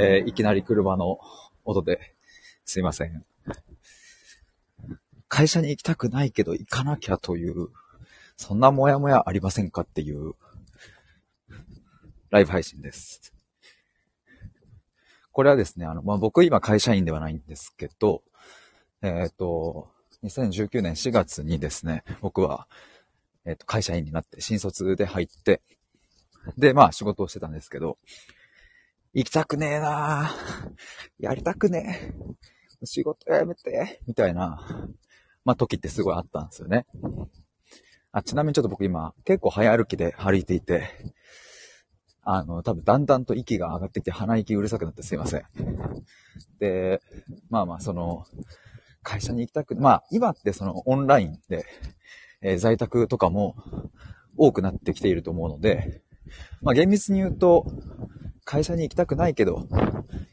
えーいきなり車の音ですいません。会社に行きたくないけど行かなきゃという、そんなモヤモヤありませんかっていう、ライブ配信です。これはですね、あの、まあ、僕今会社員ではないんですけど、えっ、と、2019年4月にですね、僕は、えっ、と、会社員になって、新卒で入って、で、まあ仕事をしてたんですけど、行きたくねえなぁやりたくねえ。仕事辞めて、みたいな、まあ時ってすごいあったんですよね。あ、ちなみにちょっと僕今、結構早歩きで歩いていて、あの、多分だんだんと息が上がってきて鼻息うるさくなってすいません。で、まあまあその、会社に行きたく、まあ今ってそのオンラインで、えー在宅とかも多くなってきていると思うので、まあ厳密に言うと、会社に行きたくないけど、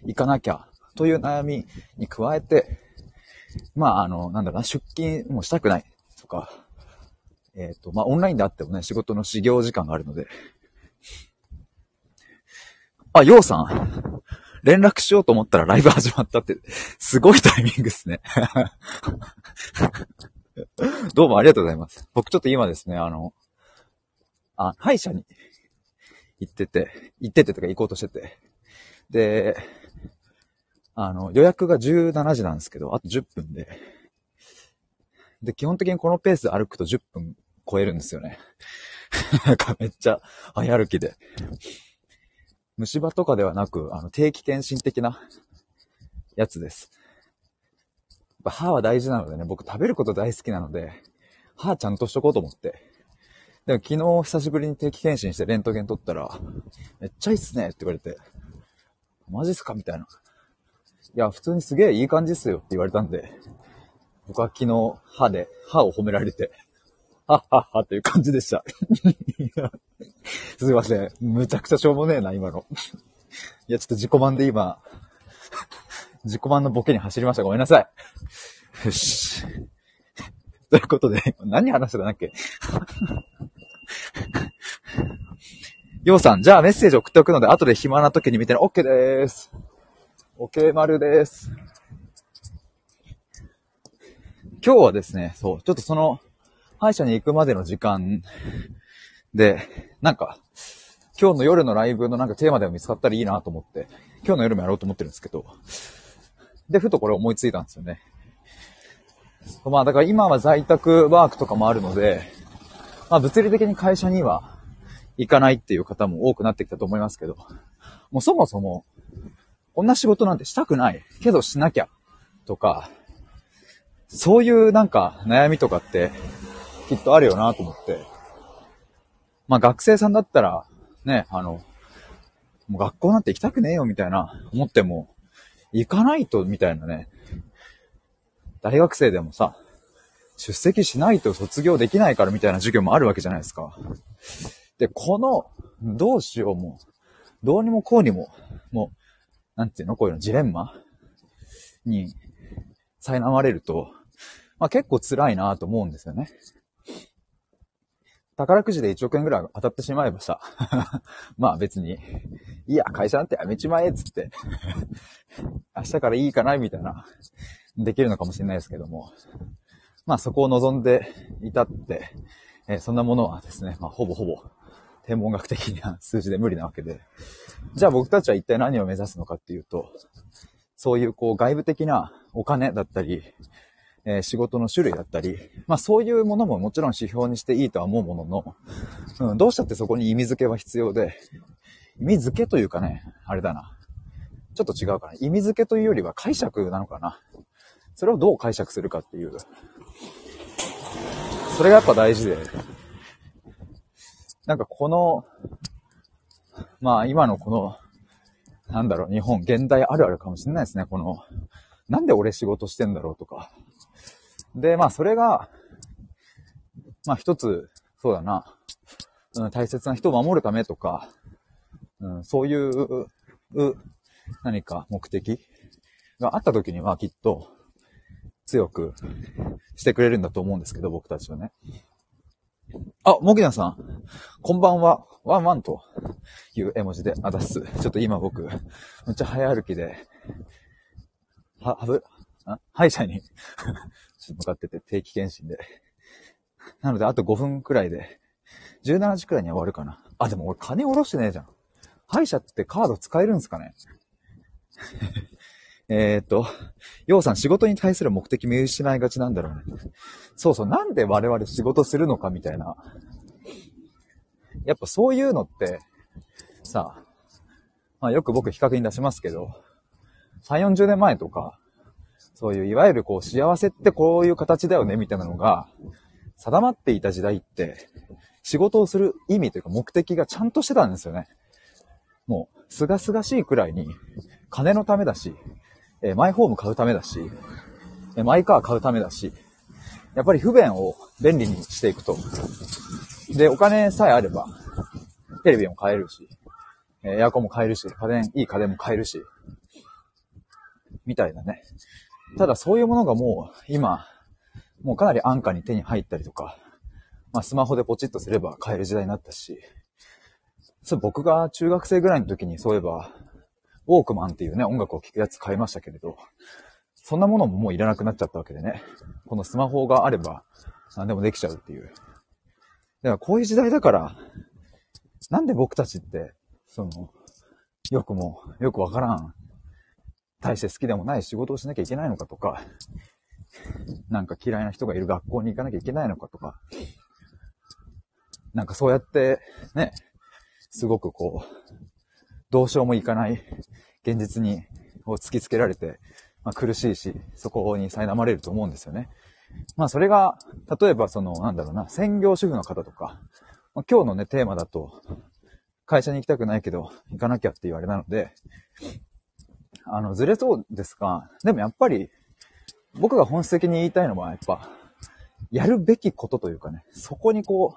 行かなきゃという悩みに加えて、まああの、なんだろうな、出勤もしたくないとか、えっ、と、まあオンラインであってもね、仕事の始業時間があるので、あ、ようさん、連絡しようと思ったらライブ始まったって、すごいタイミングですね。どうもありがとうございます。僕ちょっと今ですね、あの、あ、歯医者に行ってて、行っててとか行こうとしてて、で、あの、予約が17時なんですけど、あと10分で、で、基本的にこのペースで歩くと10分超えるんですよね。なんかめっちゃ早歩きで。虫歯とかではなく、あの、定期検診的なやつです。やっぱ歯は大事なのでね、僕食べること大好きなので、歯ちゃんとしとこうと思って。でも昨日久しぶりに定期検診してレントゲン取ったら、めっちゃいいっすねって言われて、マジっすかみたいな。いや、普通にすげえいい感じっすよって言われたんで、僕は昨日歯で、歯を褒められて、はっはっはっていう感じでした。すいません。むちゃくちゃしょうもねえな、今の。いや、ちょっと自己満で今、自己満のボケに走りました。ごめんなさい。よし。ということで、何話してたんだっけ？ようさん、じゃあメッセージ送っておくので、後で暇な時に見てね。OK でーす。OK 丸です。今日はですね、そう、ちょっとその、歯医者に行くまでの時間で、なんか、今日の夜のライブのなんかテーマでも見つかったらいいなと思って、今日の夜もやろうと思ってるんですけど、で、ふとこれ思いついたんですよね。まあだから今は在宅ワークとかもあるので、まあ物理的に会社には行かないっていう方も多くなってきたと思いますけど、もうそもそも、こんな仕事なんてしたくない。けどしなきゃ。とか、そういうなんか悩みとかってきっとあるよなと思って。まあ学生さんだったら、ね、あの、もう学校なんて行きたくねえよみたいな思っても、行かないとみたいなね。大学生でもさ、出席しないと卒業できないからみたいな授業もあるわけじゃないですか。で、この、どうしようも、どうにもこうにも、もう、なんていうの？こういうのジレンマ？に苛まれると、まあ結構辛いなと思うんですよね。宝くじで1億円ぐらい当たってしまえばさ、まあ別に、いや、会社なんてやめちまえっつって、明日からいいかなみたいな、できるのかもしれないですけども、まあそこを望んでいたって、えーそんなものはですね、まあほぼほぼ天文学的な数字で無理なわけで、じゃあ僕たちは一体何を目指すのかっていうと、そういうこう外部的なお金だったり、えー仕事の種類だったり、まあそういうものももちろん指標にしていいとは思うものの、うん、どうしたってそこに意味付けは必要で、意味付けというかね、あれだな。ちょっと違うかな。意味付けというよりは解釈なのかな。それをどう解釈するかっていう。それがやっぱ大事で。なんかこの、まあ今のこの、なんだろう、日本、現代あるあるかもしれないですね。この、なんで俺仕事してんだろうとか。で、まあそれが、まあ一つ、そうだな、うん、大切な人を守るためとか、うん、そういう、う何か目的があった時にはきっと強くしてくれるんだと思うんですけど、僕たちはね。あ、もぎなさん。こんばんは。ワンワンという絵文字であだす。ちょっと今僕、めっちゃ早歩きで、は、はぶ、歯医者に 向かってて定期検診で。なので、あと5分くらいで、17時くらいには終わるかな。あ、でも俺金下ろしてねえじゃん。歯医者ってカード使えるんすかね？えっと、ようさん仕事に対する目的見失いがちなんだろうね。そうそう、なんで我々仕事するのかみたいな。やっぱそういうのって、さ、まあよく僕比較に出しますけど、3、40年前とか、そういういわゆるこう幸せってこういう形だよねみたいなのが定まっていた時代って、仕事をする意味というか目的がちゃんとしてたんですよね。もう、すがすがしいくらいに、金のためだし、えマイホーム買うためだし、えマイカー買うためだし、やっぱり不便を便利にしていくと。で、お金さえあれば、テレビも買えるし、えエアコンも買えるし、家電、いい家電も買えるし、みたいなね。ただそういうものがもう今、もうかなり安価に手に入ったりとか、まあスマホでポチッとすれば買える時代になったし、そう僕が中学生ぐらいの時にそういえば、ウォークマンっていうね、音楽を聴くやつ買いましたけれど、そんなものももういらなくなっちゃったわけでね。このスマホがあれば何でもできちゃうっていう。だからこういう時代だから、なんで僕たちって、その、よくも、よくわからん、大して好きでもない仕事をしなきゃいけないのかとか、なんか嫌いな人がいる学校に行かなきゃいけないのかとか、なんかそうやって、ね、すごくこう、どうしようもいかない現実に、を突きつけられて、まあ、苦しいし、そこに苛まれると思うんですよね。まあそれが、例えばその、なんだろうな、専業主婦の方とか、まあ、今日のね、テーマだと、会社に行きたくないけど、行かなきゃって言われなので、あの、ずれそうですが、でもやっぱり、僕が本質的に言いたいのは、やっぱ、やるべきことというかね、そこにこ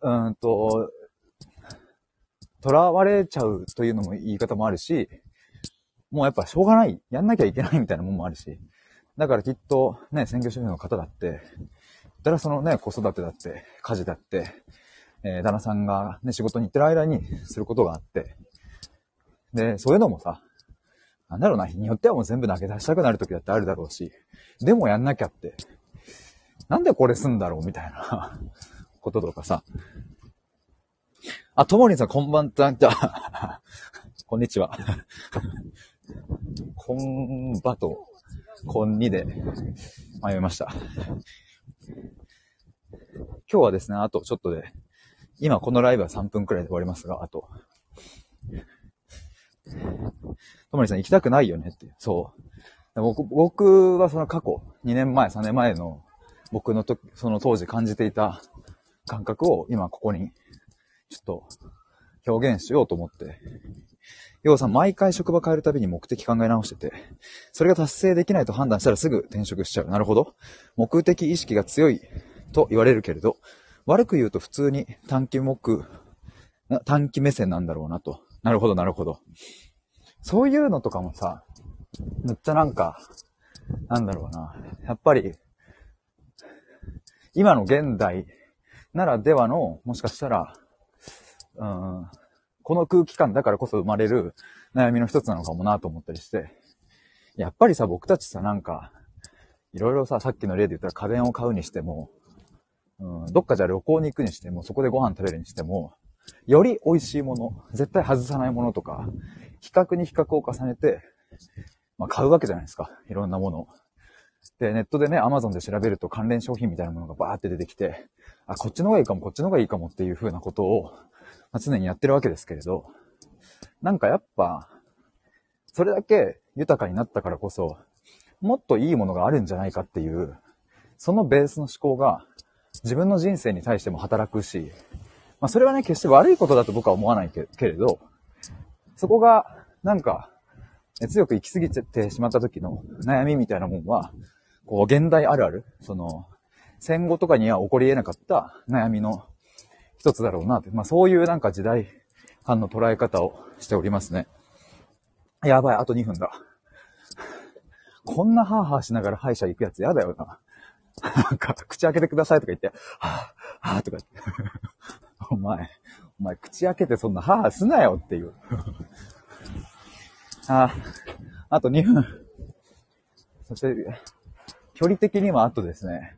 う、うんと、囚われちゃうというのも言い方もあるし、もうやっぱしょうがない。やんなきゃいけないみたいなもんもあるし。だからきっとね、専業主婦の方だって、だからそのね、子育てだって、家事だって、えー、旦那さんがね、仕事に行ってる間にすることがあって、で、そういうのもさ、なんだろうな、日によってはもう全部投げ出したくなる時だってあるだろうし、でもやんなきゃって、なんでこれすんだろうみたいなこととかさ、あ、ともりんさん、こんばんたんちゃ。こんにちは。こんばと、こんにで、迷いました。今日はですね、あとちょっとで、今このライブは3分くらいで終わりますが、あと、ともりさん行きたくないよねって。そう。僕僕はその過去、2年前、3年前の僕のとその当時感じていた感覚を今ここにちょっと表現しようと思って、要はさ、毎回職場変えるたびに目的考え直してて、それが達成できないと判断したらすぐ転職しちゃう。なるほど。目的意識が強いと言われるけれど、悪く言うと普通に短期目、短期目線なんだろうなと。なるほど、なるほど。そういうのとかもさ、めっちゃなんか、なんだろうな。やっぱり、今の現代ならではの、もしかしたら、うん、この空気感だからこそ生まれる悩みの一つなのかもなと思ったりして、やっぱりさ、僕たちさ、なんか、いろいろさ、さっきの例で言ったら家電を買うにしても、うん、どっかじゃ旅行に行くにしても、そこでご飯食べるにしても、より美味しいもの、絶対外さないものとか、比較に比較を重ねて、まあ、買うわけじゃないですか。いろんなもの。で、ネットでね、アマゾンで調べると関連商品みたいなものがバーって出てきて、あ、こっちの方がいいかも、こっちの方がいいかもっていう風なことを、まあ、常にやってるわけですけれど、なんかやっぱ、それだけ豊かになったからこそ、もっといいものがあるんじゃないかっていう、そのベースの思考が自分の人生に対しても働くし、まあそれはね、決して悪いことだと僕は思わないけれど、そこがなんか強く行き過ぎてしまった時の悩みみたいなもんは、こう現代あるある、その戦後とかには起こり得なかった悩みの一つだろうなって、まあそういうなんか時代感の捉え方をしておりますね。やばい、あと2分だ。こんなハーハーしながら歯医者行くやつやだよな。なんか、口開けてくださいとか言って、はぁ、はぁとか言って。お前、お前口開けてそんなはぁすなよっていう。あ、あと2分。そして、距離的にはあとですね、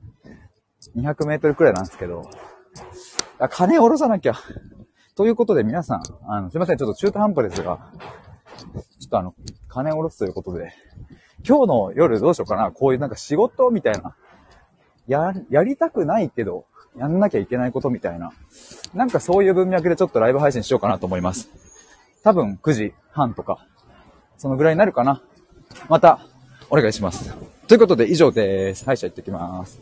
200メートルくらいなんですけど、あ金下ろさなきゃ。ということで皆さん、あの、すいません、ちょっと中途半端ですが、ちょっとあの、金を下ろすということで、今日の夜どうしようかな、こういうなんか仕事みたいな、や、やりたくないけど、やんなきゃいけないことみたいな、なんかそういう文脈でちょっとライブ配信しようかなと思います。多分9時半とか、そのぐらいになるかな。また、お願いします。ということで以上です。歯医者行ってきます。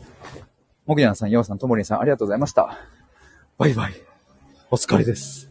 もぐやんさん、ようさん、ともりんさん、ありがとうございました。バイバイ。お疲れです。